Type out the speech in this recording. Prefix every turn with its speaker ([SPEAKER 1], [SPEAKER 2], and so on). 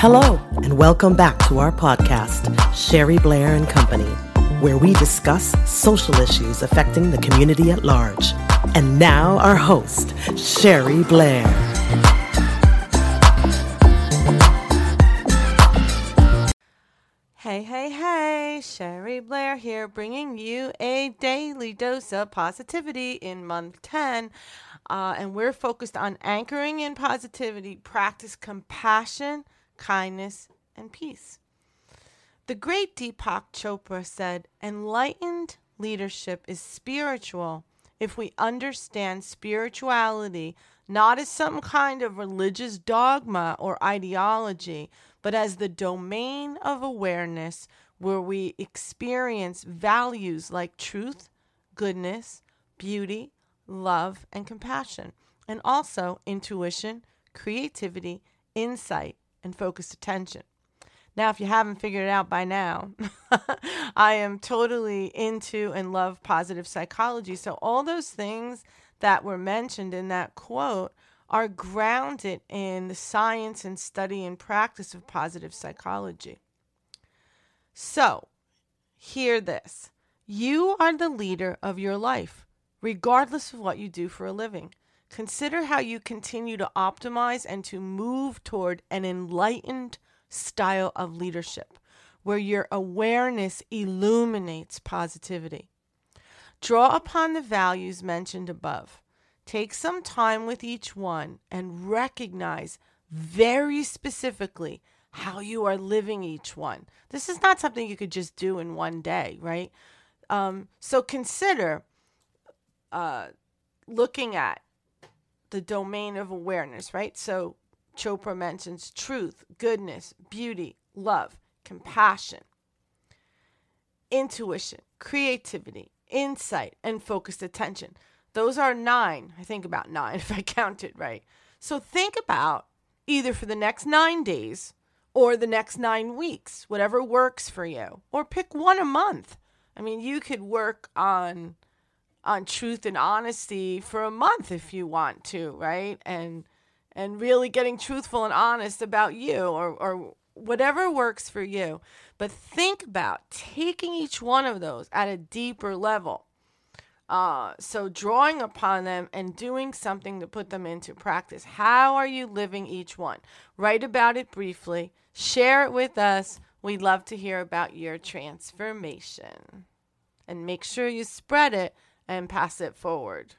[SPEAKER 1] Hello, and welcome back to our podcast, Sherry Blair and Company, where we discuss social issues affecting the community at large. And now, our host, Sherry Blair.
[SPEAKER 2] Hey, hey, hey, Sherry Blair here, bringing you a daily dose of positivity in month 10. Uh, and we're focused on anchoring in positivity, practice compassion kindness, and peace. The great Deepak Chopra said, Enlightened leadership is spiritual if we understand spirituality not as some kind of religious dogma or ideology, but as the domain of awareness where we experience values like truth, goodness, beauty, love, and compassion, and also intuition, creativity, insight, and focused attention. Now, if you haven't figured it out by now, I am totally into and love positive psychology. So, all those things that were mentioned in that quote are grounded in the science and study and practice of positive psychology. So, hear this you are the leader of your life, regardless of what you do for a living. Consider how you continue to optimize and to move toward an enlightened style of leadership where your awareness illuminates positivity. Draw upon the values mentioned above. Take some time with each one and recognize very specifically how you are living each one. This is not something you could just do in one day, right? Um, so consider uh, looking at the domain of awareness, right? So Chopra mentions truth, goodness, beauty, love, compassion, intuition, creativity, insight, and focused attention. Those are nine. I think about nine if I counted right. So think about either for the next nine days or the next nine weeks, whatever works for you, or pick one a month. I mean, you could work on on truth and honesty for a month if you want to, right? And and really getting truthful and honest about you or or whatever works for you. But think about taking each one of those at a deeper level. Uh, so drawing upon them and doing something to put them into practice. How are you living each one? Write about it briefly. Share it with us. We'd love to hear about your transformation. And make sure you spread it and pass it forward.